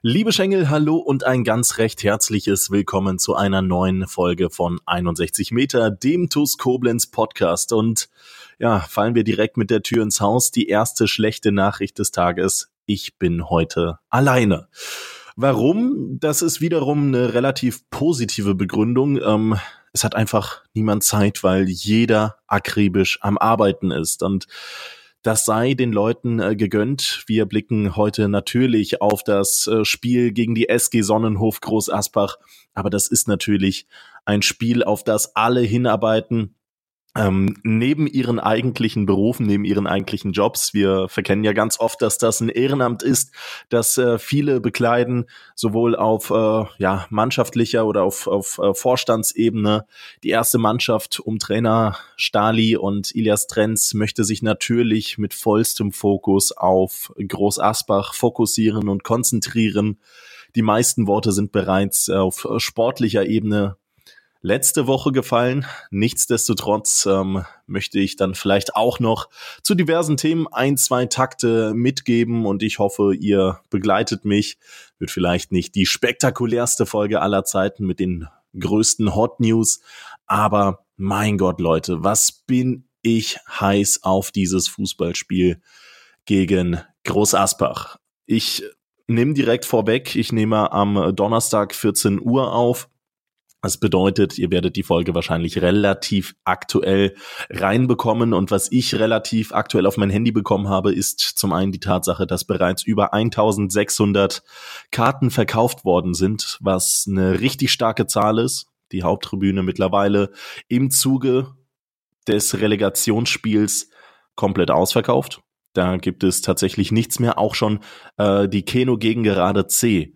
Liebe Schengel, hallo und ein ganz recht herzliches Willkommen zu einer neuen Folge von 61 Meter, dem TUS Koblenz Podcast. Und ja, fallen wir direkt mit der Tür ins Haus. Die erste schlechte Nachricht des Tages. Ich bin heute alleine. Warum? Das ist wiederum eine relativ positive Begründung. Ähm, es hat einfach niemand Zeit, weil jeder akribisch am Arbeiten ist. Und das sei den Leuten äh, gegönnt. Wir blicken heute natürlich auf das äh, Spiel gegen die SG Sonnenhof Groß Asbach. Aber das ist natürlich ein Spiel, auf das alle hinarbeiten ähm, neben ihren eigentlichen Berufen, neben ihren eigentlichen Jobs. Wir verkennen ja ganz oft, dass das ein Ehrenamt ist, das äh, viele bekleiden, sowohl auf äh, ja, mannschaftlicher oder auf, auf äh, Vorstandsebene. Die erste Mannschaft um Trainer Stali und Ilias Trenz möchte sich natürlich mit vollstem Fokus auf Groß Asbach fokussieren und konzentrieren. Die meisten Worte sind bereits auf sportlicher Ebene letzte Woche gefallen. Nichtsdestotrotz ähm, möchte ich dann vielleicht auch noch zu diversen Themen ein, zwei Takte mitgeben und ich hoffe, ihr begleitet mich. Wird vielleicht nicht die spektakulärste Folge aller Zeiten mit den größten Hot News, aber mein Gott, Leute, was bin ich heiß auf dieses Fußballspiel gegen Groß Asbach. Ich nehme direkt vorweg, ich nehme am Donnerstag 14 Uhr auf das bedeutet, ihr werdet die Folge wahrscheinlich relativ aktuell reinbekommen. Und was ich relativ aktuell auf mein Handy bekommen habe, ist zum einen die Tatsache, dass bereits über 1600 Karten verkauft worden sind, was eine richtig starke Zahl ist. Die Haupttribüne mittlerweile im Zuge des Relegationsspiels komplett ausverkauft. Da gibt es tatsächlich nichts mehr. Auch schon äh, die Keno gegen gerade C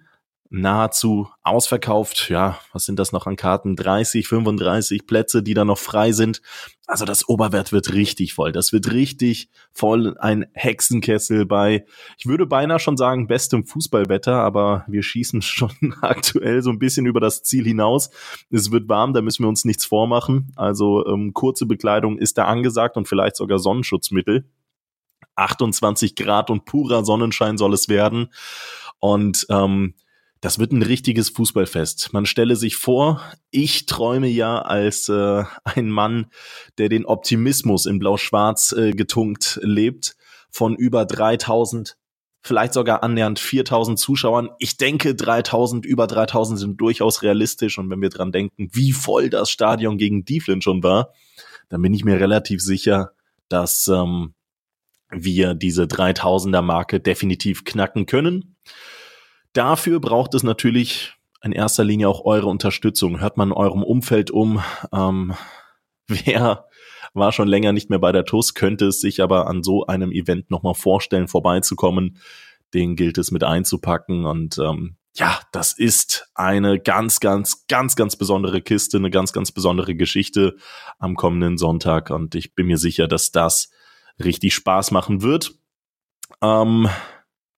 nahezu ausverkauft. Ja, was sind das noch an Karten? 30, 35 Plätze, die da noch frei sind. Also das Oberwert wird richtig voll. Das wird richtig voll ein Hexenkessel bei, ich würde beinahe schon sagen, bestem Fußballwetter, aber wir schießen schon aktuell so ein bisschen über das Ziel hinaus. Es wird warm, da müssen wir uns nichts vormachen. Also ähm, kurze Bekleidung ist da angesagt und vielleicht sogar Sonnenschutzmittel. 28 Grad und purer Sonnenschein soll es werden. Und ähm, das wird ein richtiges Fußballfest. Man stelle sich vor, ich träume ja als äh, ein Mann, der den Optimismus in Blau-Schwarz äh, getunkt lebt, von über 3000, vielleicht sogar annähernd 4000 Zuschauern. Ich denke, 3000, über 3000 sind durchaus realistisch. Und wenn wir dran denken, wie voll das Stadion gegen Dieflin schon war, dann bin ich mir relativ sicher, dass ähm, wir diese 3000er Marke definitiv knacken können. Dafür braucht es natürlich in erster Linie auch eure Unterstützung. Hört man in eurem Umfeld um. Ähm, wer war schon länger nicht mehr bei der TUS, könnte es sich aber an so einem Event nochmal vorstellen, vorbeizukommen. Den gilt es mit einzupacken und ähm, ja, das ist eine ganz, ganz, ganz, ganz besondere Kiste, eine ganz, ganz besondere Geschichte am kommenden Sonntag und ich bin mir sicher, dass das richtig Spaß machen wird. Ähm,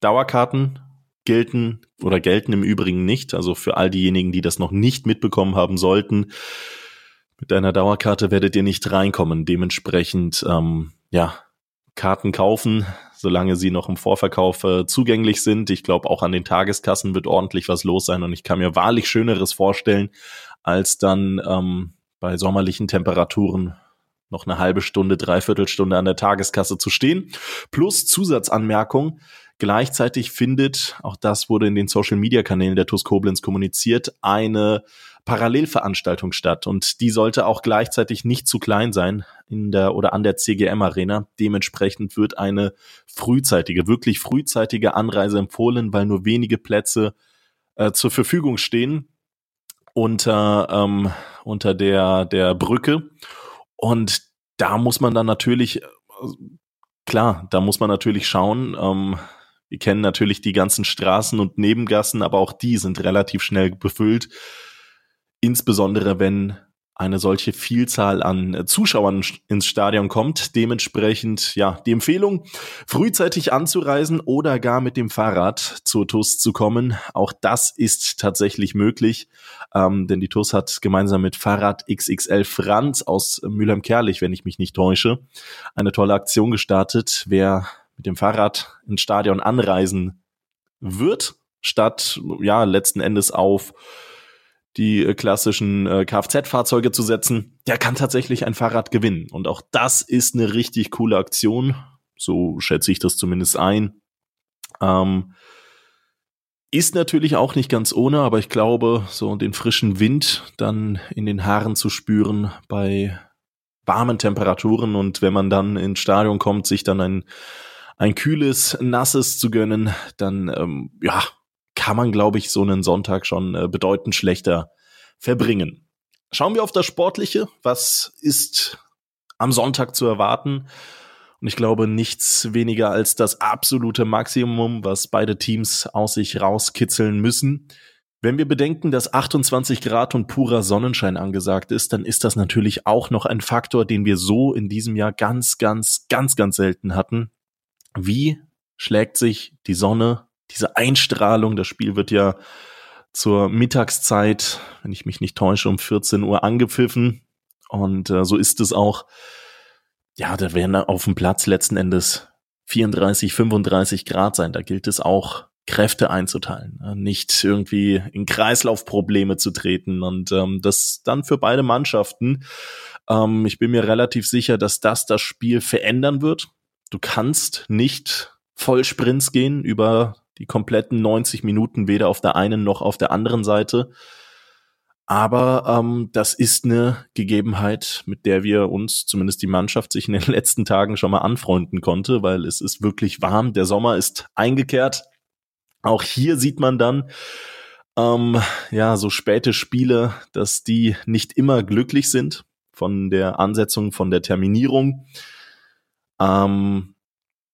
Dauerkarten gelten oder gelten im Übrigen nicht. Also für all diejenigen, die das noch nicht mitbekommen haben sollten, mit einer Dauerkarte werdet ihr nicht reinkommen. Dementsprechend, ähm, ja, Karten kaufen, solange sie noch im Vorverkauf äh, zugänglich sind. Ich glaube, auch an den Tageskassen wird ordentlich was los sein und ich kann mir wahrlich Schöneres vorstellen, als dann ähm, bei sommerlichen Temperaturen noch eine halbe Stunde, dreiviertel Stunde an der Tageskasse zu stehen. Plus Zusatzanmerkung, Gleichzeitig findet, auch das wurde in den Social Media Kanälen der TUS Koblenz kommuniziert, eine Parallelveranstaltung statt und die sollte auch gleichzeitig nicht zu klein sein in der oder an der CGM Arena. Dementsprechend wird eine frühzeitige, wirklich frühzeitige Anreise empfohlen, weil nur wenige Plätze äh, zur Verfügung stehen unter ähm, unter der der Brücke und da muss man dann natürlich äh, klar, da muss man natürlich schauen. Ähm, wir kennen natürlich die ganzen Straßen und Nebengassen, aber auch die sind relativ schnell befüllt. insbesondere wenn eine solche Vielzahl an äh, Zuschauern ins Stadion kommt. Dementsprechend, ja, die Empfehlung, frühzeitig anzureisen oder gar mit dem Fahrrad zur TUS zu kommen. Auch das ist tatsächlich möglich, ähm, denn die TUS hat gemeinsam mit Fahrrad XXL Franz aus Mülheim-Kerlich, wenn ich mich nicht täusche, eine tolle Aktion gestartet. Wer mit dem Fahrrad ins Stadion anreisen wird, statt, ja, letzten Endes auf die äh, klassischen äh, Kfz-Fahrzeuge zu setzen, der kann tatsächlich ein Fahrrad gewinnen. Und auch das ist eine richtig coole Aktion. So schätze ich das zumindest ein. Ähm, ist natürlich auch nicht ganz ohne, aber ich glaube, so den frischen Wind dann in den Haaren zu spüren bei warmen Temperaturen und wenn man dann ins Stadion kommt, sich dann ein, ein kühles, nasses zu gönnen, dann ähm, ja, kann man, glaube ich, so einen Sonntag schon äh, bedeutend schlechter verbringen. Schauen wir auf das Sportliche. Was ist am Sonntag zu erwarten? Und ich glaube, nichts weniger als das absolute Maximum, was beide Teams aus sich rauskitzeln müssen. Wenn wir bedenken, dass 28 Grad und purer Sonnenschein angesagt ist, dann ist das natürlich auch noch ein Faktor, den wir so in diesem Jahr ganz, ganz, ganz, ganz selten hatten. Wie schlägt sich die Sonne diese Einstrahlung, das Spiel wird ja zur Mittagszeit, wenn ich mich nicht täusche, um 14 Uhr angepfiffen. Und äh, so ist es auch. Ja, da werden auf dem Platz letzten Endes 34, 35 Grad sein. Da gilt es auch, Kräfte einzuteilen, äh, nicht irgendwie in Kreislaufprobleme zu treten und ähm, das dann für beide Mannschaften. Ähm, ich bin mir relativ sicher, dass das das Spiel verändern wird. Du kannst nicht Vollsprints gehen über die kompletten 90 Minuten weder auf der einen noch auf der anderen Seite. Aber ähm, das ist eine Gegebenheit, mit der wir uns, zumindest die Mannschaft, sich in den letzten Tagen schon mal anfreunden konnte, weil es ist wirklich warm. Der Sommer ist eingekehrt. Auch hier sieht man dann, ähm, ja, so späte Spiele, dass die nicht immer glücklich sind von der Ansetzung, von der Terminierung. Ähm,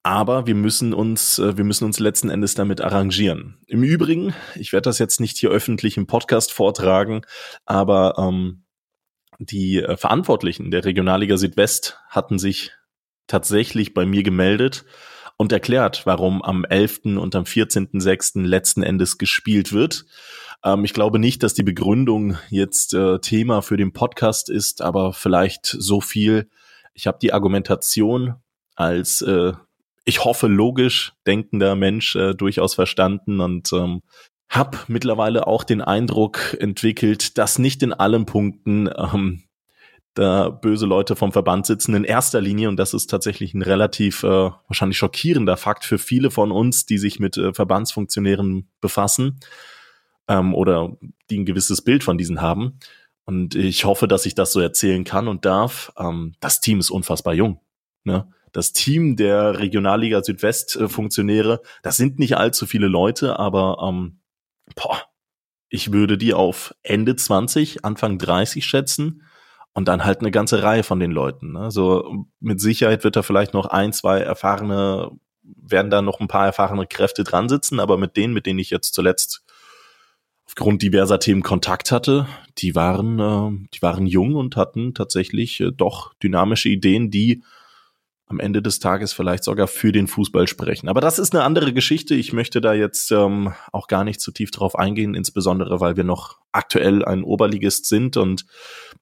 aber wir müssen uns, äh, wir müssen uns letzten Endes damit arrangieren. Im Übrigen, ich werde das jetzt nicht hier öffentlich im Podcast vortragen, aber ähm, die äh, Verantwortlichen der Regionalliga Südwest hatten sich tatsächlich bei mir gemeldet und erklärt, warum am 11. und am 14.06. letzten Endes gespielt wird. Ähm, ich glaube nicht, dass die Begründung jetzt äh, Thema für den Podcast ist, aber vielleicht so viel. Ich habe die Argumentation als äh, ich hoffe, logisch denkender Mensch äh, durchaus verstanden und ähm, habe mittlerweile auch den Eindruck entwickelt, dass nicht in allen Punkten ähm, da böse Leute vom Verband sitzen. In erster Linie, und das ist tatsächlich ein relativ äh, wahrscheinlich schockierender Fakt für viele von uns, die sich mit äh, Verbandsfunktionären befassen ähm, oder die ein gewisses Bild von diesen haben. Und ich hoffe, dass ich das so erzählen kann und darf. Ähm, das Team ist unfassbar jung. Ne? Das Team der Regionalliga Südwest äh, Funktionäre, das sind nicht allzu viele Leute, aber ähm, boah, ich würde die auf Ende 20, Anfang 30 schätzen und dann halt eine ganze Reihe von den Leuten. Ne? Also mit Sicherheit wird da vielleicht noch ein, zwei erfahrene, werden da noch ein paar erfahrene Kräfte dran sitzen, aber mit denen, mit denen ich jetzt zuletzt aufgrund diverser Themen Kontakt hatte, die waren, äh, die waren jung und hatten tatsächlich äh, doch dynamische Ideen, die am Ende des Tages vielleicht sogar für den Fußball sprechen. Aber das ist eine andere Geschichte. Ich möchte da jetzt ähm, auch gar nicht zu tief drauf eingehen, insbesondere weil wir noch aktuell ein Oberligist sind und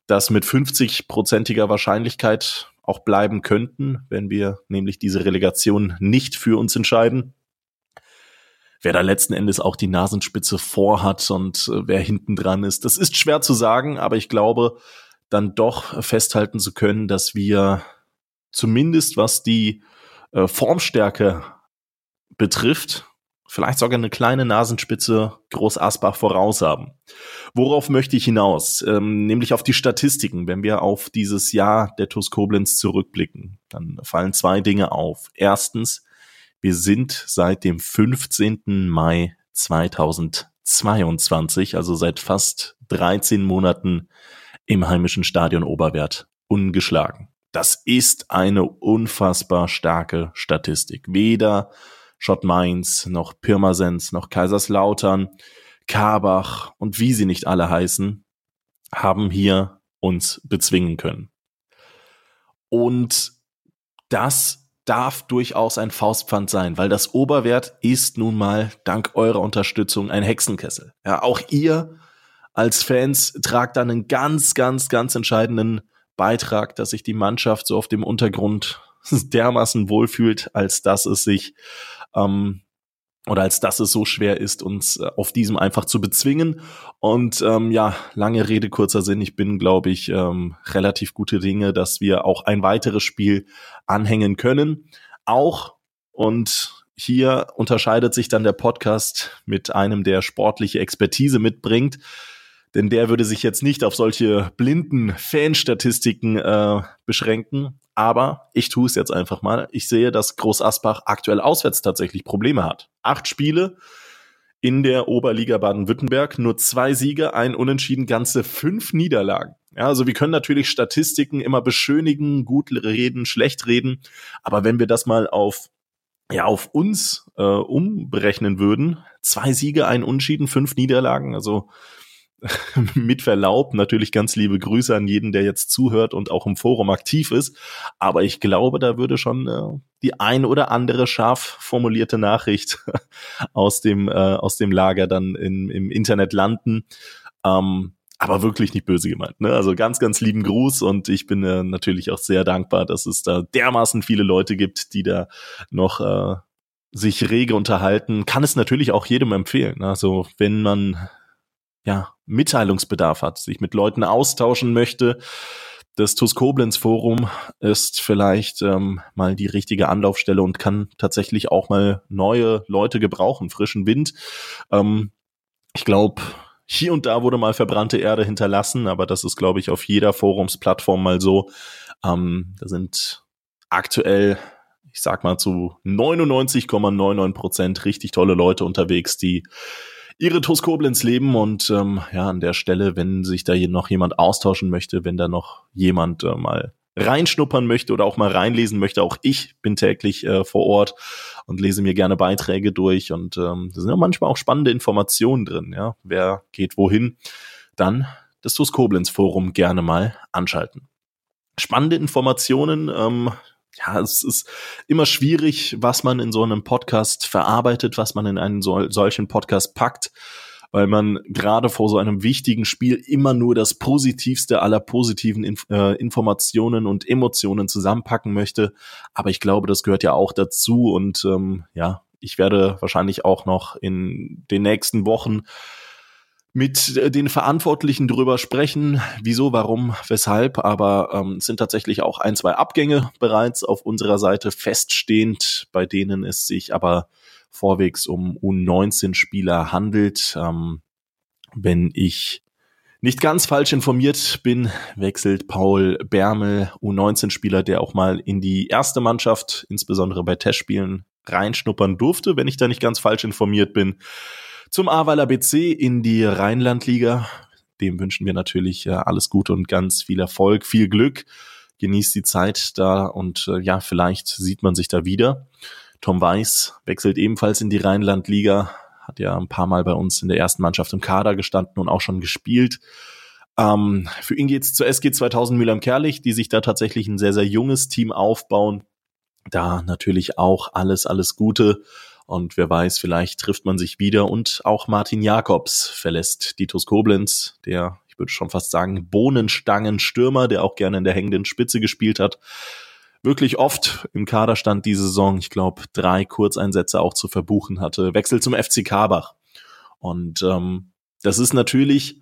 das mit 50-prozentiger Wahrscheinlichkeit auch bleiben könnten, wenn wir nämlich diese Relegation nicht für uns entscheiden. Wer da letzten Endes auch die Nasenspitze vorhat und äh, wer hinten dran ist, das ist schwer zu sagen, aber ich glaube, dann doch festhalten zu können, dass wir zumindest was die äh, Formstärke betrifft, vielleicht sogar eine kleine Nasenspitze Groß Asbach voraus haben. Worauf möchte ich hinaus? Ähm, nämlich auf die Statistiken. Wenn wir auf dieses Jahr der TuS Koblenz zurückblicken, dann fallen zwei Dinge auf. Erstens, wir sind seit dem 15. Mai 2022, also seit fast 13 Monaten im heimischen Stadion Oberwert ungeschlagen. Das ist eine unfassbar starke Statistik. Weder Schott Mainz, noch Pirmasens, noch Kaiserslautern, Karbach und wie sie nicht alle heißen, haben hier uns bezwingen können. Und das darf durchaus ein Faustpfand sein, weil das Oberwert ist nun mal dank eurer Unterstützung ein Hexenkessel. Ja, auch ihr als Fans tragt einen ganz, ganz, ganz entscheidenden Beitrag, dass sich die Mannschaft so auf dem Untergrund dermaßen wohlfühlt, als dass es sich ähm, oder als dass es so schwer ist, uns äh, auf diesem einfach zu bezwingen. Und ähm, ja, lange Rede, kurzer Sinn. Ich bin, glaube ich, ähm, relativ gute Dinge, dass wir auch ein weiteres Spiel anhängen können. Auch und hier unterscheidet sich dann der Podcast mit einem, der sportliche Expertise mitbringt. Denn der würde sich jetzt nicht auf solche blinden Fanstatistiken äh, beschränken, aber ich tue es jetzt einfach mal. Ich sehe, dass Groß Asbach aktuell auswärts tatsächlich Probleme hat. Acht Spiele in der Oberliga Baden-Württemberg, nur zwei Siege, ein Unentschieden, ganze fünf Niederlagen. Ja, also wir können natürlich Statistiken immer beschönigen, gut reden, schlecht reden, aber wenn wir das mal auf ja auf uns äh, umberechnen würden, zwei Siege, ein Unentschieden, fünf Niederlagen, also mit Verlaub natürlich ganz liebe Grüße an jeden, der jetzt zuhört und auch im Forum aktiv ist. Aber ich glaube, da würde schon äh, die ein oder andere scharf formulierte Nachricht aus dem, äh, aus dem Lager dann in, im Internet landen. Ähm, aber wirklich nicht böse gemeint. Ne? Also ganz, ganz lieben Gruß und ich bin äh, natürlich auch sehr dankbar, dass es da dermaßen viele Leute gibt, die da noch äh, sich rege unterhalten. Kann es natürlich auch jedem empfehlen. Also wenn man ja, Mitteilungsbedarf hat, sich mit Leuten austauschen möchte. Das TUS Koblenz Forum ist vielleicht ähm, mal die richtige Anlaufstelle und kann tatsächlich auch mal neue Leute gebrauchen, frischen Wind. Ähm, ich glaube, hier und da wurde mal verbrannte Erde hinterlassen, aber das ist, glaube ich, auf jeder Forumsplattform mal so. Ähm, da sind aktuell, ich sag mal, zu 99,99 Prozent richtig tolle Leute unterwegs, die ihre TuS Koblenz leben und ähm, ja, an der Stelle, wenn sich da noch jemand austauschen möchte, wenn da noch jemand äh, mal reinschnuppern möchte oder auch mal reinlesen möchte, auch ich bin täglich äh, vor Ort und lese mir gerne Beiträge durch und ähm, da sind ja manchmal auch spannende Informationen drin, ja, wer geht wohin, dann das TuS Koblenz Forum gerne mal anschalten. Spannende Informationen, ähm, ja, es ist immer schwierig, was man in so einem Podcast verarbeitet, was man in einen sol solchen Podcast packt, weil man gerade vor so einem wichtigen Spiel immer nur das Positivste aller positiven Inf äh, Informationen und Emotionen zusammenpacken möchte. Aber ich glaube, das gehört ja auch dazu und ähm, ja, ich werde wahrscheinlich auch noch in den nächsten Wochen mit äh, den Verantwortlichen drüber sprechen, wieso, warum, weshalb, aber ähm, sind tatsächlich auch ein, zwei Abgänge bereits auf unserer Seite feststehend, bei denen es sich aber vorwegs um U19-Spieler handelt. Ähm, wenn ich nicht ganz falsch informiert bin, wechselt Paul Bermel, U19-Spieler, der auch mal in die erste Mannschaft, insbesondere bei Testspielen, reinschnuppern durfte, wenn ich da nicht ganz falsch informiert bin zum Aweiler BC in die Rheinlandliga. Dem wünschen wir natürlich äh, alles Gute und ganz viel Erfolg, viel Glück. Genießt die Zeit da und äh, ja, vielleicht sieht man sich da wieder. Tom Weiß wechselt ebenfalls in die Rheinlandliga, hat ja ein paar Mal bei uns in der ersten Mannschaft im Kader gestanden und auch schon gespielt. Ähm, für ihn geht's zur SG 2000 Mülheim-Kerlich, die sich da tatsächlich ein sehr, sehr junges Team aufbauen. Da natürlich auch alles, alles Gute. Und wer weiß, vielleicht trifft man sich wieder und auch Martin Jakobs verlässt Ditus Koblenz, der, ich würde schon fast sagen, Bohnenstangenstürmer, der auch gerne in der hängenden Spitze gespielt hat. Wirklich oft im Kader stand diese Saison, ich glaube, drei Kurzeinsätze auch zu verbuchen hatte. Wechsel zum FC Karbach. Und ähm, das ist natürlich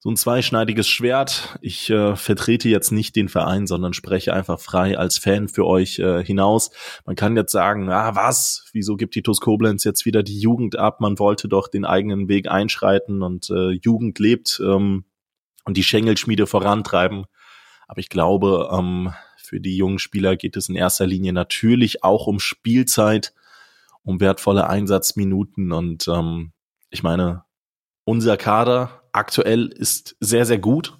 so ein zweischneidiges Schwert. Ich äh, vertrete jetzt nicht den Verein, sondern spreche einfach frei als Fan für euch äh, hinaus. Man kann jetzt sagen, ah, was? Wieso gibt die TuS Koblenz jetzt wieder die Jugend ab? Man wollte doch den eigenen Weg einschreiten und äh, Jugend lebt ähm, und die Schengelschmiede vorantreiben. Aber ich glaube, ähm, für die jungen Spieler geht es in erster Linie natürlich auch um Spielzeit, um wertvolle Einsatzminuten und ähm, ich meine, unser Kader aktuell ist sehr, sehr gut.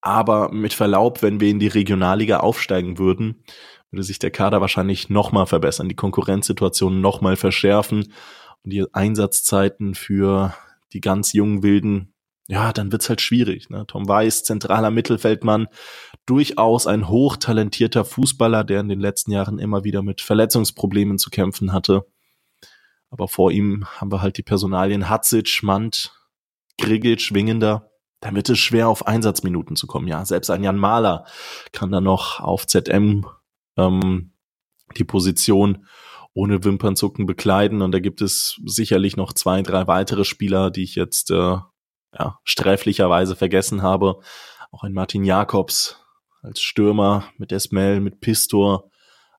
Aber mit Verlaub, wenn wir in die Regionalliga aufsteigen würden, würde sich der Kader wahrscheinlich nochmal verbessern, die Konkurrenzsituation nochmal verschärfen und die Einsatzzeiten für die ganz jungen Wilden ja, dann wird's halt schwierig. Ne? Tom Weiß, zentraler Mittelfeldmann, durchaus ein hochtalentierter Fußballer, der in den letzten Jahren immer wieder mit Verletzungsproblemen zu kämpfen hatte. Aber vor ihm haben wir halt die Personalien Hatzic, Mand, Grigic, Wingender. Da wird es schwer, auf Einsatzminuten zu kommen. Ja, selbst ein Jan Mahler kann da noch auf ZM ähm, die Position ohne Wimpernzucken bekleiden. Und da gibt es sicherlich noch zwei, drei weitere Spieler, die ich jetzt äh, ja, sträflicherweise vergessen habe. Auch ein Martin Jakobs als Stürmer mit Esmel, mit Pistor,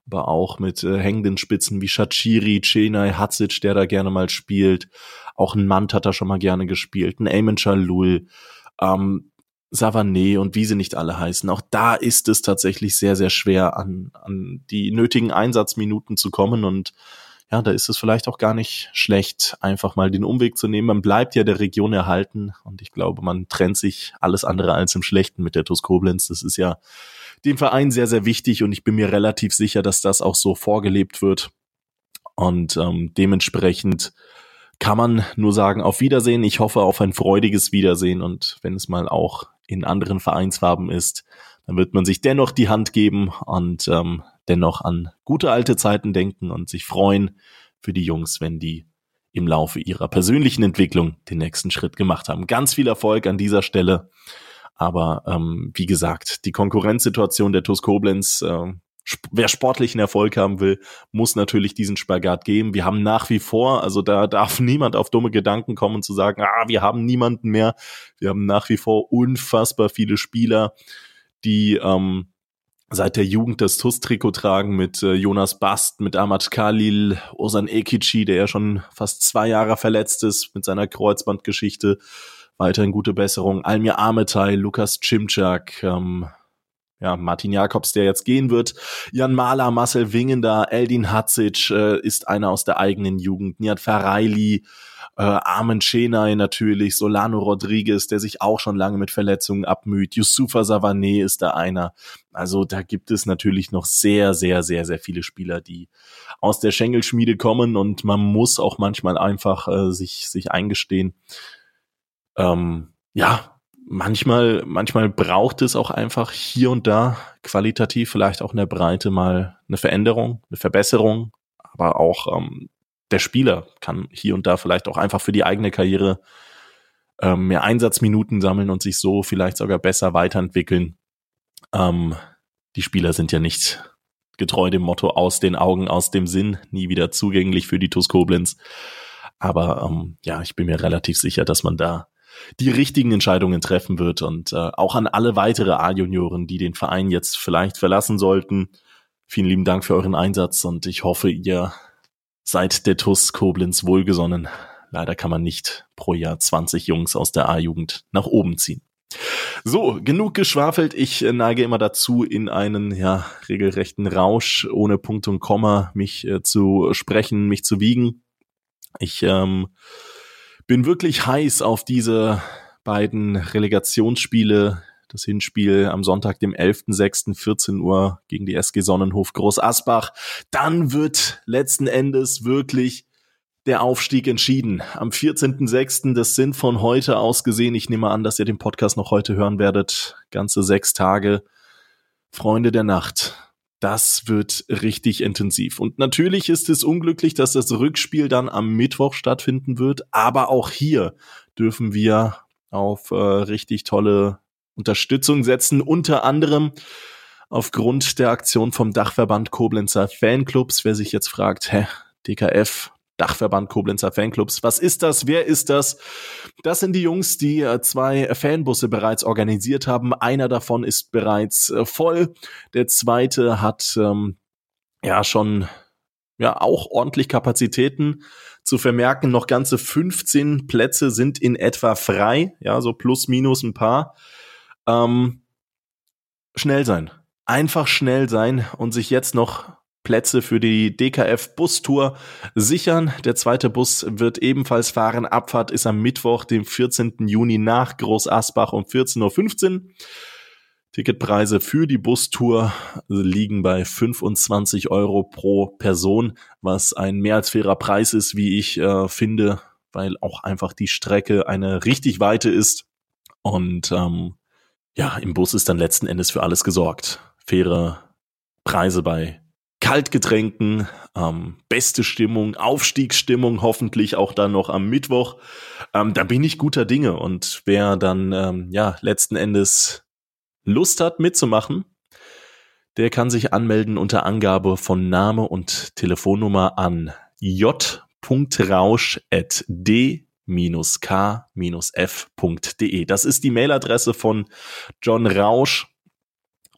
aber auch mit äh, hängenden Spitzen wie Shachiri, Chenay, Hatzic, der da gerne mal spielt. Auch ein Mant hat da schon mal gerne gespielt, ein Eamon Chalul, ähm, Savané und wie sie nicht alle heißen. Auch da ist es tatsächlich sehr, sehr schwer, an, an die nötigen Einsatzminuten zu kommen und ja, da ist es vielleicht auch gar nicht schlecht, einfach mal den Umweg zu nehmen. Man bleibt ja der Region erhalten und ich glaube, man trennt sich alles andere als im Schlechten mit der TuS Koblenz. Das ist ja dem Verein sehr, sehr wichtig und ich bin mir relativ sicher, dass das auch so vorgelebt wird. Und ähm, dementsprechend kann man nur sagen, auf Wiedersehen. Ich hoffe auf ein freudiges Wiedersehen und wenn es mal auch in anderen Vereinsfarben ist, dann wird man sich dennoch die Hand geben und ähm, dennoch an gute alte Zeiten denken und sich freuen für die Jungs, wenn die im Laufe ihrer persönlichen Entwicklung den nächsten Schritt gemacht haben. Ganz viel Erfolg an dieser Stelle. Aber ähm, wie gesagt, die Konkurrenzsituation der TuS Koblenz, äh, wer sportlichen Erfolg haben will, muss natürlich diesen Spagat geben. Wir haben nach wie vor, also da darf niemand auf dumme Gedanken kommen zu sagen, ah, wir haben niemanden mehr. Wir haben nach wie vor unfassbar viele Spieler, die ähm, seit der Jugend das TUS-Trikot tragen mit äh, Jonas Bast, mit Ahmad Khalil, Osan Ekici, der ja schon fast zwei Jahre verletzt ist mit seiner Kreuzbandgeschichte. Weiterhin gute Besserung. Almir Ametay, Lukas Cimczak, ähm, ja, Martin Jakobs, der jetzt gehen wird. Jan Mahler, Marcel Wingender, Eldin Hatzic äh, ist einer aus der eigenen Jugend. Nihat Faraili, äh, Armen Chenay natürlich, Solano Rodriguez, der sich auch schon lange mit Verletzungen abmüht, Yusufa Savané ist da einer. Also da gibt es natürlich noch sehr, sehr, sehr, sehr viele Spieler, die aus der Schengelschmiede kommen und man muss auch manchmal einfach äh, sich, sich eingestehen. Ähm, ja, manchmal, manchmal braucht es auch einfach hier und da qualitativ vielleicht auch in der Breite mal eine Veränderung, eine Verbesserung, aber auch ähm, der Spieler kann hier und da vielleicht auch einfach für die eigene Karriere ähm, mehr Einsatzminuten sammeln und sich so vielleicht sogar besser weiterentwickeln. Ähm, die Spieler sind ja nicht getreu dem Motto aus den Augen, aus dem Sinn, nie wieder zugänglich für die TuS Koblenz. Aber ähm, ja, ich bin mir relativ sicher, dass man da die richtigen Entscheidungen treffen wird und äh, auch an alle weitere A-Junioren, die den Verein jetzt vielleicht verlassen sollten. Vielen lieben Dank für euren Einsatz und ich hoffe, ihr seit der TUS Koblenz wohlgesonnen. Leider kann man nicht pro Jahr 20 Jungs aus der A-Jugend nach oben ziehen. So, genug geschwafelt. Ich äh, neige immer dazu, in einen ja regelrechten Rausch ohne Punkt und Komma mich äh, zu sprechen, mich zu wiegen. Ich ähm, bin wirklich heiß auf diese beiden Relegationsspiele das Hinspiel am Sonntag, dem 11.06. 14 Uhr gegen die SG Sonnenhof Groß Asbach. Dann wird letzten Endes wirklich der Aufstieg entschieden. Am 14.06., das sind von heute aus gesehen, ich nehme an, dass ihr den Podcast noch heute hören werdet, ganze sechs Tage. Freunde der Nacht. Das wird richtig intensiv. Und natürlich ist es unglücklich, dass das Rückspiel dann am Mittwoch stattfinden wird. Aber auch hier dürfen wir auf äh, richtig tolle Unterstützung setzen, unter anderem aufgrund der Aktion vom Dachverband Koblenzer Fanclubs. Wer sich jetzt fragt, hä, DKF, Dachverband Koblenzer Fanclubs. Was ist das? Wer ist das? Das sind die Jungs, die äh, zwei Fanbusse bereits organisiert haben. Einer davon ist bereits äh, voll. Der zweite hat ähm, ja schon ja auch ordentlich Kapazitäten zu vermerken. Noch ganze 15 Plätze sind in etwa frei. Ja, so plus minus ein paar. Ähm, schnell sein. Einfach schnell sein und sich jetzt noch Plätze für die DKF Bustour sichern. Der zweite Bus wird ebenfalls fahren. Abfahrt ist am Mittwoch, dem 14. Juni nach Groß Asbach um 14.15 Uhr. Ticketpreise für die Bustour liegen bei 25 Euro pro Person, was ein mehr als fairer Preis ist, wie ich äh, finde, weil auch einfach die Strecke eine richtig weite ist Und ähm, ja, im Bus ist dann letzten Endes für alles gesorgt. Faire Preise bei Kaltgetränken, ähm, beste Stimmung, Aufstiegsstimmung hoffentlich auch dann noch am Mittwoch. Ähm, da bin ich guter Dinge und wer dann ähm, ja letzten Endes Lust hat mitzumachen, der kann sich anmelden unter Angabe von Name und Telefonnummer an j.rausch.d-k-f.de. Das ist die Mailadresse von John Rausch.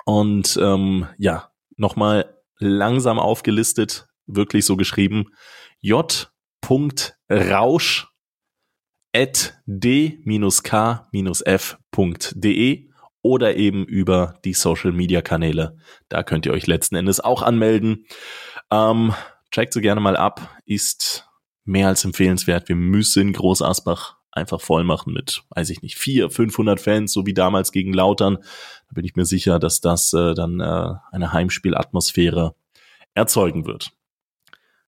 Und ähm, ja, nochmal langsam aufgelistet, wirklich so geschrieben, j.rausch at d-k-f.de oder eben über die Social Media Kanäle. Da könnt ihr euch letzten Endes auch anmelden. Ähm, checkt sie gerne mal ab, ist mehr als empfehlenswert. Wir müssen Groß Asbach einfach voll machen mit, weiß ich nicht, vier, 500 Fans, so wie damals gegen Lautern. Da bin ich mir sicher, dass das äh, dann äh, eine Heimspielatmosphäre erzeugen wird.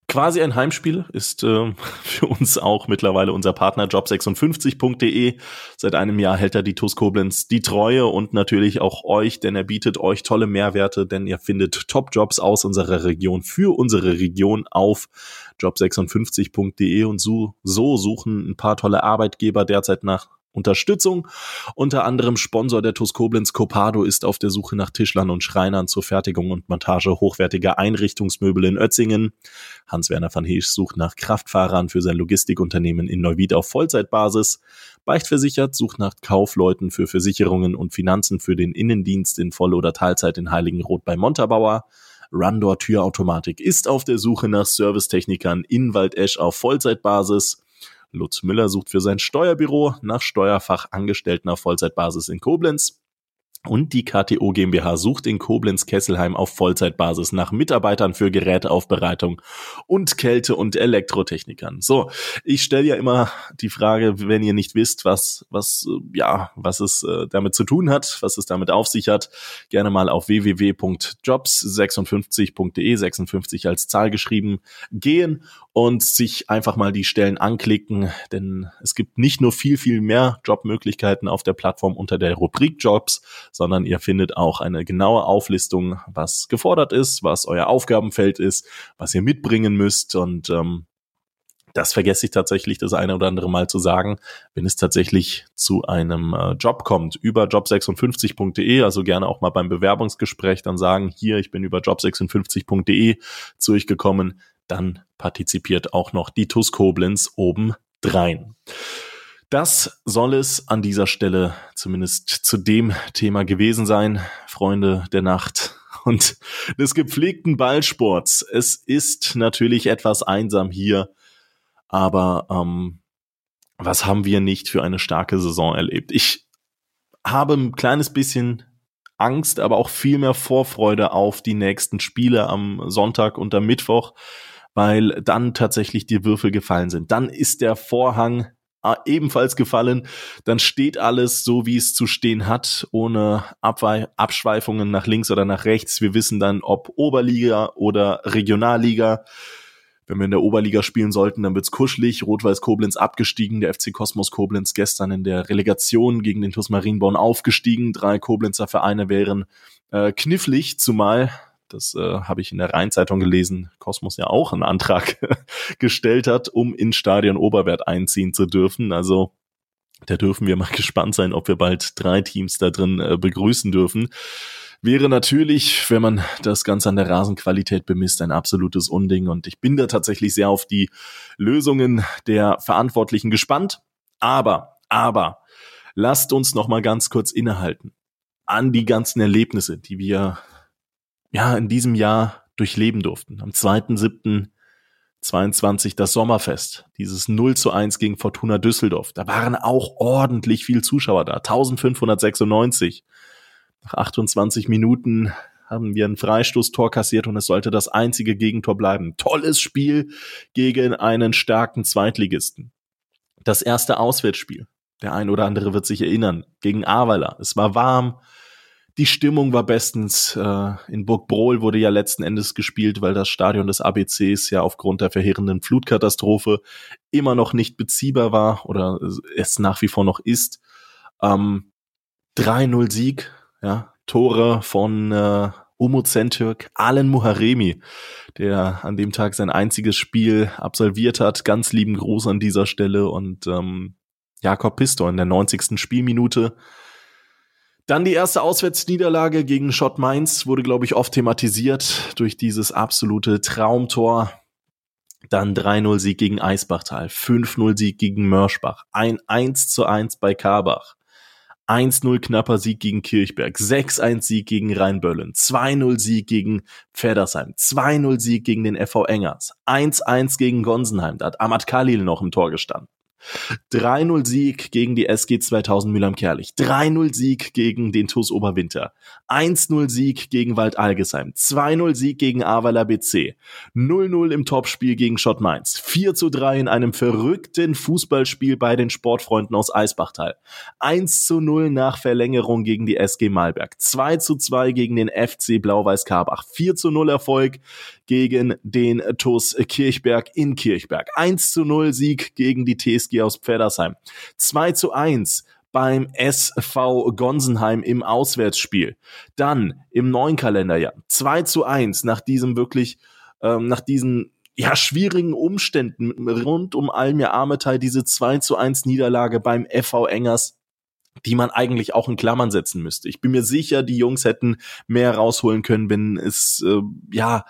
Quasi ein Heimspiel ist äh, für uns auch mittlerweile unser Partner job56.de. Seit einem Jahr hält er die TUS Koblenz die Treue und natürlich auch euch, denn er bietet euch tolle Mehrwerte, denn ihr findet Top-Jobs aus unserer Region für unsere Region auf job56.de und so, so suchen ein paar tolle Arbeitgeber derzeit nach Unterstützung. Unter anderem Sponsor der TUS Koblenz Copado ist auf der Suche nach Tischlern und Schreinern zur Fertigung und Montage hochwertiger Einrichtungsmöbel in Ötzingen. Hans-Werner van Heesch sucht nach Kraftfahrern für sein Logistikunternehmen in Neuwied auf Vollzeitbasis. Beichtversichert sucht nach Kaufleuten für Versicherungen und Finanzen für den Innendienst in Voll- oder Teilzeit in Heiligenroth bei Montabaur. Rundor Türautomatik ist auf der Suche nach Servicetechnikern in Waldesch auf Vollzeitbasis. Lutz Müller sucht für sein Steuerbüro nach Steuerfachangestellten auf Vollzeitbasis in Koblenz. Und die KTO GmbH sucht in Koblenz-Kesselheim auf Vollzeitbasis nach Mitarbeitern für Geräteaufbereitung und Kälte- und Elektrotechnikern. So, ich stelle ja immer die Frage, wenn ihr nicht wisst, was, was, ja, was es äh, damit zu tun hat, was es damit auf sich hat, gerne mal auf www.jobs56.de, 56 als Zahl geschrieben, gehen und sich einfach mal die Stellen anklicken, denn es gibt nicht nur viel, viel mehr Jobmöglichkeiten auf der Plattform unter der Rubrik Jobs, sondern ihr findet auch eine genaue Auflistung, was gefordert ist, was euer Aufgabenfeld ist, was ihr mitbringen müsst. Und ähm, das vergesse ich tatsächlich das eine oder andere Mal zu sagen, wenn es tatsächlich zu einem äh, Job kommt. Über job56.de, also gerne auch mal beim Bewerbungsgespräch dann sagen, hier, ich bin über job56.de zu euch gekommen, dann partizipiert auch noch die TUS Koblenz oben drein. Das soll es an dieser Stelle zumindest zu dem Thema gewesen sein, Freunde der Nacht und des gepflegten Ballsports. Es ist natürlich etwas einsam hier, aber ähm, was haben wir nicht für eine starke Saison erlebt? Ich habe ein kleines bisschen Angst, aber auch viel mehr Vorfreude auf die nächsten Spiele am Sonntag und am Mittwoch, weil dann tatsächlich die Würfel gefallen sind. Dann ist der Vorhang äh, ebenfalls gefallen. Dann steht alles so, wie es zu stehen hat, ohne Abwe Abschweifungen nach links oder nach rechts. Wir wissen dann, ob Oberliga oder Regionalliga. Wenn wir in der Oberliga spielen sollten, dann wird's kuschelig. Rot-Weiß Koblenz abgestiegen, der FC Kosmos Koblenz gestern in der Relegation gegen den TuS Marienborn aufgestiegen. Drei Koblenzer Vereine wären äh, knifflig, zumal das äh, habe ich in der Rheinzeitung gelesen, Kosmos ja auch einen Antrag gestellt hat, um in Stadion Oberwert einziehen zu dürfen. Also da dürfen wir mal gespannt sein, ob wir bald drei Teams da drin äh, begrüßen dürfen. Wäre natürlich, wenn man das Ganze an der Rasenqualität bemisst, ein absolutes Unding. Und ich bin da tatsächlich sehr auf die Lösungen der Verantwortlichen gespannt. Aber, aber, lasst uns noch mal ganz kurz innehalten an die ganzen Erlebnisse, die wir ja, in diesem Jahr durchleben durften. Am 2.7.22 das Sommerfest, dieses 0 zu 1 gegen Fortuna Düsseldorf. Da waren auch ordentlich viel Zuschauer da, 1596. Nach 28 Minuten haben wir ein Freistoßtor kassiert und es sollte das einzige Gegentor bleiben. Tolles Spiel gegen einen starken Zweitligisten. Das erste Auswärtsspiel. Der ein oder andere wird sich erinnern. Gegen Avala. Es war warm. Die Stimmung war bestens. Äh, in Burg Brohl wurde ja letzten Endes gespielt, weil das Stadion des ABCs ja aufgrund der verheerenden Flutkatastrophe immer noch nicht beziehbar war oder es nach wie vor noch ist. Ähm, 3-0 Sieg, ja, Tore von äh, Umut Sentürk, Alen Muharemi, der an dem Tag sein einziges Spiel absolviert hat. Ganz lieben Gruß an dieser Stelle und ähm, Jakob Pistor in der 90. Spielminute. Dann die erste Auswärtsniederlage gegen Schott Mainz wurde, glaube ich, oft thematisiert durch dieses absolute Traumtor. Dann 3-0 Sieg gegen Eisbachtal, 5-0 Sieg gegen Mörschbach, ein 1 zu 1 bei Karbach, 1-0 knapper Sieg gegen Kirchberg, 6-1 Sieg gegen Rheinböllen, 2-0 Sieg gegen Pfeddersheim, 2-0 Sieg gegen den FV Engers, 1-1 gegen Gonsenheim, da hat Ahmad Khalil noch im Tor gestanden. 3-0 Sieg gegen die SG 2000 Mülheim-Kerlich. 3-0 Sieg gegen den TuS Oberwinter. 1-0 Sieg gegen Wald Algesheim. 2-0 Sieg gegen Ahrweiler BC. 0-0 im Topspiel gegen Schott Mainz. 4-3 in einem verrückten Fußballspiel bei den Sportfreunden aus Eisbachtal. 1-0 nach Verlängerung gegen die SG Malberg. 2-2 gegen den FC Blau-Weiß Karbach. 4-0 Erfolg gegen den TuS Kirchberg in Kirchberg. 1-0 Sieg gegen die TSG TSG aus Pfeddersheim. 2 zu 1 beim SV Gonsenheim im Auswärtsspiel. Dann im neuen Kalenderjahr 2 zu 1 nach diesem wirklich, ähm, nach diesen ja, schwierigen Umständen rund um Almir Ametai diese 2 zu 1 Niederlage beim FV Engers die man eigentlich auch in Klammern setzen müsste. Ich bin mir sicher, die Jungs hätten mehr rausholen können, wenn es äh, ja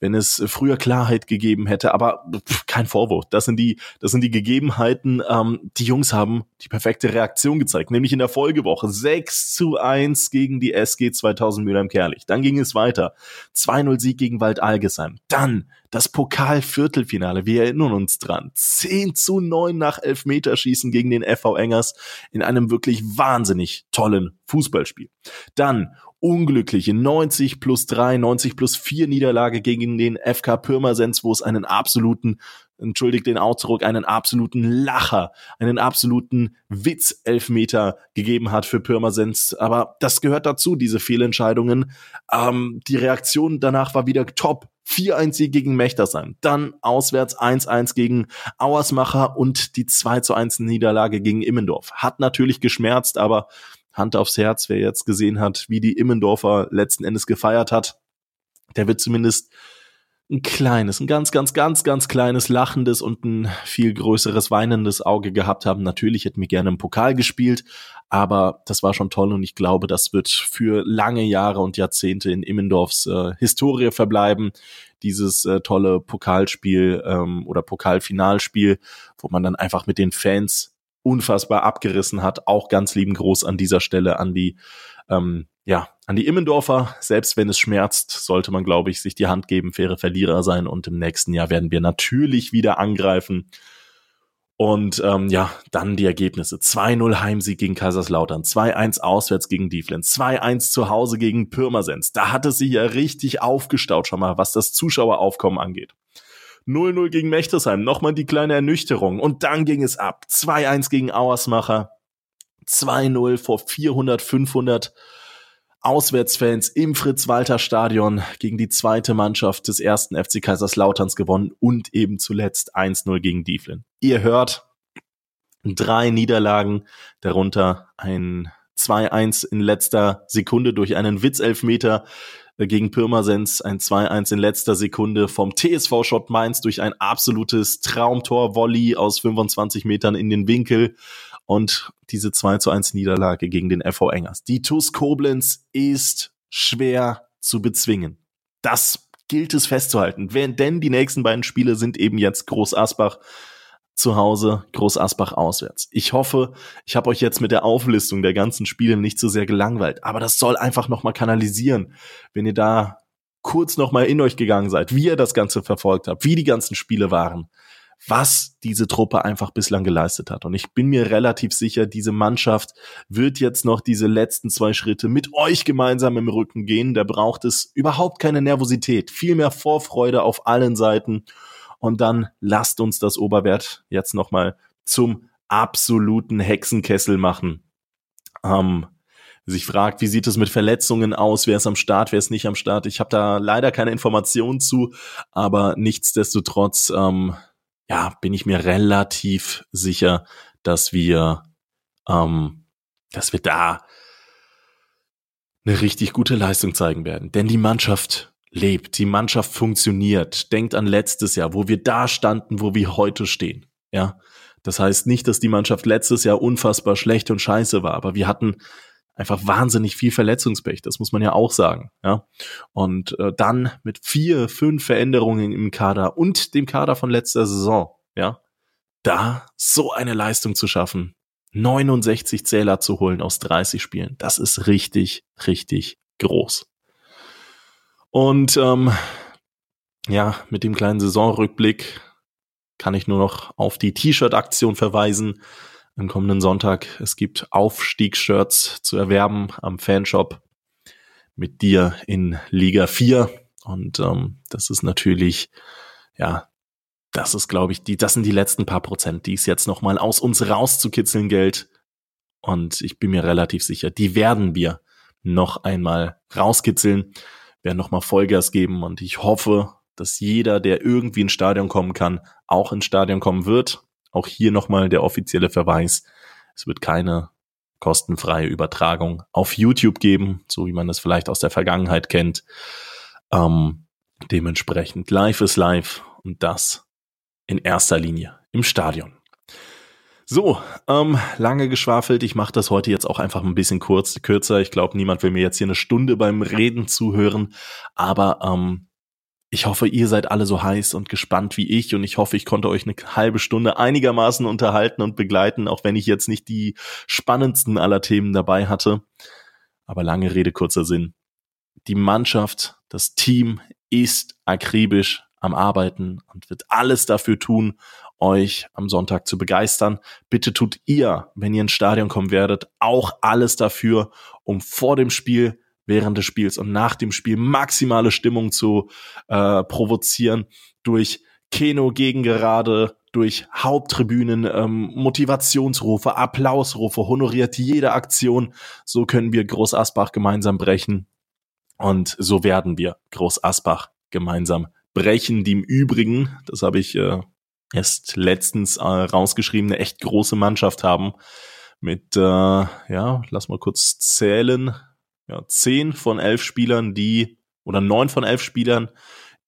wenn es früher Klarheit gegeben hätte, aber pff, kein Vorwurf. Das sind die, das sind die Gegebenheiten. Ähm, die Jungs haben die perfekte Reaktion gezeigt, nämlich in der Folgewoche 6 zu 1 gegen die SG 2000 Mülheim-Kerlich. Dann ging es weiter. 2-0 Sieg gegen Wald Algesheim. Dann das Pokal-Viertelfinale. Wir erinnern uns dran. 10 zu 9 nach Elfmeterschießen gegen den FV Engers in einem wirklich wahnsinnig tollen Fußballspiel. Dann unglückliche 90 plus 3, 90 plus 4 Niederlage gegen den FK Pirmasens, wo es einen absoluten, entschuldigt den Ausdruck, einen absoluten Lacher, einen absoluten Witzelfmeter gegeben hat für Pirmasens. Aber das gehört dazu, diese Fehlentscheidungen. Ähm, die Reaktion danach war wieder top. 4-1 Sieg gegen Mechtersheim, dann auswärts 1-1 gegen Auersmacher und die 2-1 Niederlage gegen Immendorf. Hat natürlich geschmerzt, aber Hand aufs Herz, wer jetzt gesehen hat, wie die Immendorfer letzten Endes gefeiert hat, der wird zumindest ein kleines, ein ganz, ganz, ganz, ganz kleines lachendes und ein viel größeres weinendes Auge gehabt haben. Natürlich hätten wir gerne im Pokal gespielt, aber das war schon toll und ich glaube, das wird für lange Jahre und Jahrzehnte in Immendorfs äh, Historie verbleiben. Dieses äh, tolle Pokalspiel ähm, oder Pokalfinalspiel, wo man dann einfach mit den Fans unfassbar abgerissen hat. Auch ganz lieben Gruß an dieser Stelle an die, ähm, ja, an die Immendorfer. Selbst wenn es schmerzt, sollte man, glaube ich, sich die Hand geben, faire Verlierer sein. Und im nächsten Jahr werden wir natürlich wieder angreifen. Und ähm, ja, dann die Ergebnisse. 2-0 Heimsieg gegen Kaiserslautern, 2-1 auswärts gegen Dieflen, 2-1 zu Hause gegen Pirmasens. Da hat es sich ja richtig aufgestaut schon mal, was das Zuschaueraufkommen angeht. 0-0 gegen Mechtesheim, nochmal die kleine Ernüchterung. Und dann ging es ab. 2-1 gegen Auersmacher, 2-0 vor 400, 500 Auswärtsfans im Fritz-Walter-Stadion gegen die zweite Mannschaft des ersten FC Kaiserslauterns gewonnen und eben zuletzt 1-0 gegen Dieflin. Ihr hört drei Niederlagen, darunter ein 2-1 in letzter Sekunde durch einen Witzelfmeter gegen Pirmasens ein 2-1 in letzter Sekunde vom TSV Schott Mainz durch ein absolutes Traumtor-Volley aus 25 Metern in den Winkel und diese 2 zu 1 Niederlage gegen den FV Engers. Die TuS Koblenz ist schwer zu bezwingen. Das gilt es festzuhalten, denn die nächsten beiden Spiele sind eben jetzt Groß Asbach zu Hause, Groß Asbach auswärts. Ich hoffe, ich habe euch jetzt mit der Auflistung der ganzen Spiele nicht so sehr gelangweilt, aber das soll einfach nochmal kanalisieren, wenn ihr da kurz nochmal in euch gegangen seid, wie ihr das Ganze verfolgt habt, wie die ganzen Spiele waren, was diese Truppe einfach bislang geleistet hat. Und ich bin mir relativ sicher, diese Mannschaft wird jetzt noch diese letzten zwei Schritte mit euch gemeinsam im Rücken gehen. Da braucht es überhaupt keine Nervosität, viel mehr Vorfreude auf allen Seiten und dann lasst uns das Oberwert jetzt nochmal zum absoluten Hexenkessel machen. Ähm, sich fragt, wie sieht es mit Verletzungen aus, wer ist am Start, wer ist nicht am Start. Ich habe da leider keine Informationen zu, aber nichtsdestotrotz ähm, ja, bin ich mir relativ sicher, dass wir ähm, dass wir da eine richtig gute Leistung zeigen werden. Denn die Mannschaft lebt, die Mannschaft funktioniert. Denkt an letztes Jahr, wo wir da standen, wo wir heute stehen. Ja, das heißt nicht, dass die Mannschaft letztes Jahr unfassbar schlecht und scheiße war, aber wir hatten einfach wahnsinnig viel Verletzungspech, das muss man ja auch sagen. Ja? Und äh, dann mit vier, fünf Veränderungen im Kader und dem Kader von letzter Saison, ja, da so eine Leistung zu schaffen, 69 Zähler zu holen aus 30 Spielen, das ist richtig, richtig groß. Und ähm, ja, mit dem kleinen Saisonrückblick kann ich nur noch auf die T-Shirt-Aktion verweisen am kommenden Sonntag. Es gibt Aufstiegsshirts zu erwerben am Fanshop mit dir in Liga 4. Und ähm, das ist natürlich, ja, das ist, glaube ich, die, das sind die letzten paar Prozent, die es jetzt nochmal aus uns rauszukitzeln gilt. Und ich bin mir relativ sicher, die werden wir noch einmal rauskitzeln, werden nochmal Vollgas geben. Und ich hoffe, dass jeder, der irgendwie ins Stadion kommen kann, auch ins Stadion kommen wird. Auch hier nochmal der offizielle Verweis. Es wird keine kostenfreie Übertragung auf YouTube geben, so wie man es vielleicht aus der Vergangenheit kennt. Ähm, dementsprechend live ist live und das in erster Linie im Stadion. So, ähm, lange geschwafelt. Ich mache das heute jetzt auch einfach ein bisschen kurz, kürzer. Ich glaube, niemand will mir jetzt hier eine Stunde beim Reden zuhören. Aber ähm, ich hoffe, ihr seid alle so heiß und gespannt wie ich und ich hoffe, ich konnte euch eine halbe Stunde einigermaßen unterhalten und begleiten, auch wenn ich jetzt nicht die spannendsten aller Themen dabei hatte. Aber lange Rede, kurzer Sinn. Die Mannschaft, das Team ist akribisch am Arbeiten und wird alles dafür tun, euch am Sonntag zu begeistern. Bitte tut ihr, wenn ihr ins Stadion kommen werdet, auch alles dafür, um vor dem Spiel während des Spiels und nach dem Spiel maximale Stimmung zu äh, provozieren durch Keno gegen gerade, durch Haupttribünen, ähm, Motivationsrufe, Applausrufe, honoriert jede Aktion. So können wir Groß Asbach gemeinsam brechen. Und so werden wir Groß Asbach gemeinsam brechen, die im Übrigen, das habe ich äh, erst letztens äh, rausgeschrieben, eine echt große Mannschaft haben. Mit, äh, ja, lass mal kurz zählen, ja, zehn von elf Spielern, die, oder neun von elf Spielern,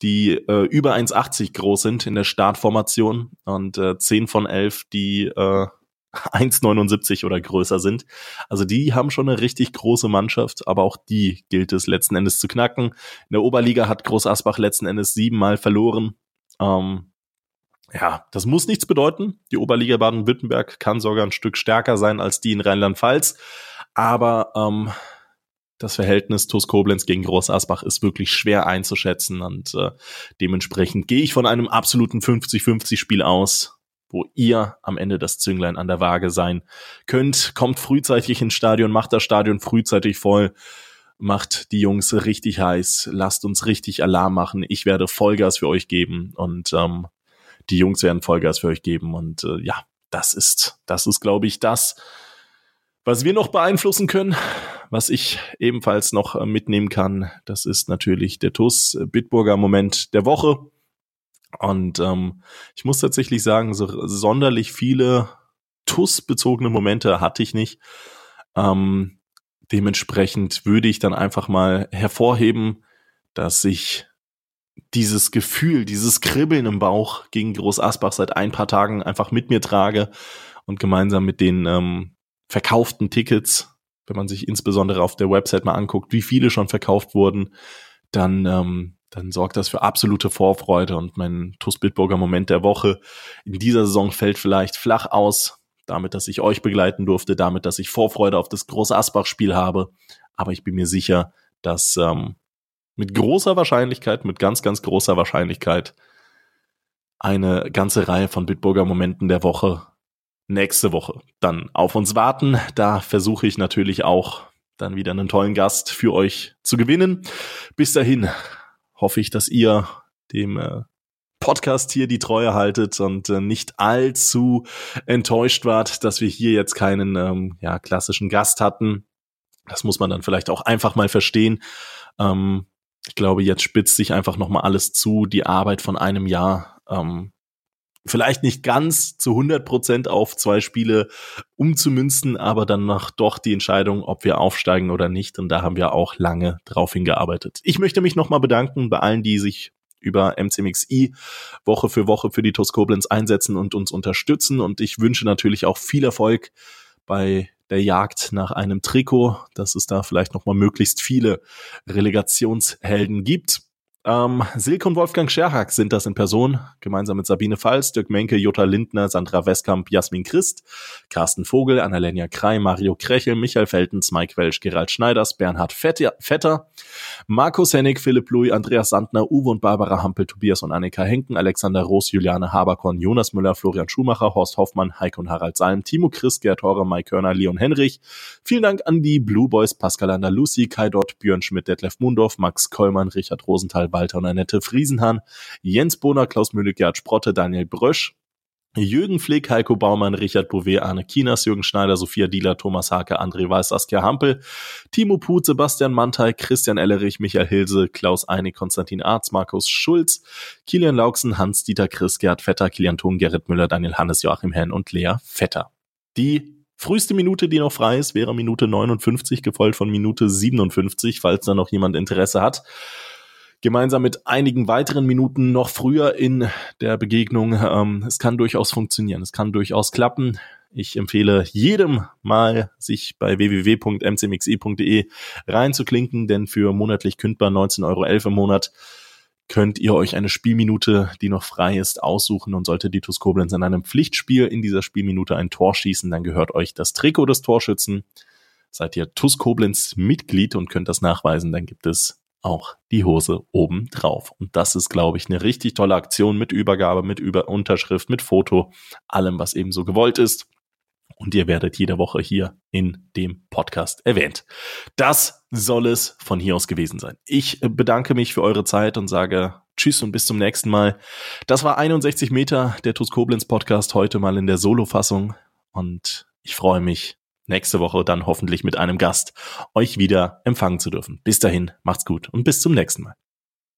die äh, über 1,80 groß sind in der Startformation und äh, zehn von elf, die äh, 1,79 oder größer sind. Also die haben schon eine richtig große Mannschaft, aber auch die gilt es letzten Endes zu knacken. In der Oberliga hat Groß Asbach letzten Endes siebenmal verloren. Ähm, ja, das muss nichts bedeuten. Die Oberliga Baden-Württemberg kann sogar ein Stück stärker sein als die in Rheinland-Pfalz. Aber ähm, das Verhältnis TuS Koblenz gegen Groß Asbach ist wirklich schwer einzuschätzen und äh, dementsprechend gehe ich von einem absoluten 50-50 Spiel aus, wo ihr am Ende das Zünglein an der Waage sein könnt. Kommt frühzeitig ins Stadion, macht das Stadion frühzeitig voll, macht die Jungs richtig heiß, lasst uns richtig Alarm machen. Ich werde Vollgas für euch geben und ähm, die Jungs werden Vollgas für euch geben und äh, ja, das ist, das ist, glaube ich, das, was wir noch beeinflussen können, was ich ebenfalls noch äh, mitnehmen kann, das ist natürlich der TUS Bitburger Moment der Woche. Und ähm, ich muss tatsächlich sagen, so sonderlich viele TUS-bezogene Momente hatte ich nicht. Ähm, dementsprechend würde ich dann einfach mal hervorheben, dass ich dieses Gefühl, dieses Kribbeln im Bauch gegen Groß Asbach seit ein paar Tagen einfach mit mir trage und gemeinsam mit den ähm, verkauften Tickets wenn man sich insbesondere auf der Website mal anguckt, wie viele schon verkauft wurden, dann, ähm, dann sorgt das für absolute Vorfreude und mein TuS Bitburger Moment der Woche in dieser Saison fällt vielleicht flach aus, damit, dass ich euch begleiten durfte, damit, dass ich Vorfreude auf das große Asbach-Spiel habe. Aber ich bin mir sicher, dass ähm, mit großer Wahrscheinlichkeit, mit ganz, ganz großer Wahrscheinlichkeit eine ganze Reihe von Bitburger Momenten der Woche nächste Woche dann auf uns warten. Da versuche ich natürlich auch dann wieder einen tollen Gast für euch zu gewinnen. Bis dahin hoffe ich, dass ihr dem äh, Podcast hier die Treue haltet und äh, nicht allzu enttäuscht wart, dass wir hier jetzt keinen ähm, ja, klassischen Gast hatten. Das muss man dann vielleicht auch einfach mal verstehen. Ähm, ich glaube, jetzt spitzt sich einfach noch mal alles zu. Die Arbeit von einem Jahr ähm, vielleicht nicht ganz zu 100 Prozent auf zwei Spiele umzumünzen, aber dann noch doch die Entscheidung, ob wir aufsteigen oder nicht. Und da haben wir auch lange drauf hingearbeitet. Ich möchte mich nochmal bedanken bei allen, die sich über MCMXI Woche für Woche für die TuS Koblenz einsetzen und uns unterstützen. Und ich wünsche natürlich auch viel Erfolg bei der Jagd nach einem Trikot, dass es da vielleicht nochmal möglichst viele Relegationshelden gibt. Ähm, Silke und Wolfgang Scherhack sind das in Person, gemeinsam mit Sabine Pfalz, Dirk Menke, Jutta Lindner, Sandra Westkamp, Jasmin Christ, Carsten Vogel, Annalenia Krei, Mario Krechel, Michael Feltens, Mike Welsch, Gerald Schneiders, Bernhard Vetter, Markus Hennig, Philipp Louis, Andreas Sandner, Uwe und Barbara Hampel, Tobias und Annika Henken, Alexander Roos, Juliane Haberkorn, Jonas Müller, Florian Schumacher, Horst Hoffmann, Heike und Harald Salm, Timo Chris, Gerd Horre, Mike Körner, Leon Henrich. Vielen Dank an die Blue Boys, Pascal Lucy, Kai Dott, Björn Schmidt, Detlef Mundorf, Max Kollmann, Richard Rosenthal, Walter und Annette Friesenhahn, Jens Bohner, Klaus Mühle, Gerd Sprotte, Daniel Brösch, Jürgen Flick, Heiko Baumann, Richard Bouvet, Arne Kinas, Jürgen Schneider, Sophia Dieler, Thomas Hake, André Weiß, Saskia Hampel, Timo Put, Sebastian Mantei, Christian Ellerich, Michael Hilse, Klaus Einig, Konstantin Arz, Markus Schulz, Kilian Lauksen, Hans-Dieter Chris, Gerhard Vetter, Kilian Thun, Gerrit Müller, Daniel Hannes, Joachim Henn und Lea Vetter. Die Früheste Minute, die noch frei ist, wäre Minute 59, gefolgt von Minute 57, falls da noch jemand Interesse hat. Gemeinsam mit einigen weiteren Minuten noch früher in der Begegnung. Ähm, es kann durchaus funktionieren, es kann durchaus klappen. Ich empfehle jedem mal, sich bei www.mcmxi.de reinzuklinken, denn für monatlich kündbar 19,11 Euro im Monat könnt ihr euch eine Spielminute, die noch frei ist, aussuchen und sollte die TuS Koblenz in einem Pflichtspiel in dieser Spielminute ein Tor schießen, dann gehört euch das Trikot des Torschützen. Seid ihr TuS Koblenz Mitglied und könnt das nachweisen, dann gibt es auch die Hose oben drauf. Und das ist, glaube ich, eine richtig tolle Aktion mit Übergabe, mit Über Unterschrift, mit Foto, allem, was eben so gewollt ist und ihr werdet jede Woche hier in dem Podcast erwähnt. Das soll es von hier aus gewesen sein. Ich bedanke mich für eure Zeit und sage Tschüss und bis zum nächsten Mal. Das war 61 Meter der TuS Koblenz Podcast heute mal in der Solo-Fassung und ich freue mich nächste Woche dann hoffentlich mit einem Gast euch wieder empfangen zu dürfen. Bis dahin, macht's gut und bis zum nächsten Mal.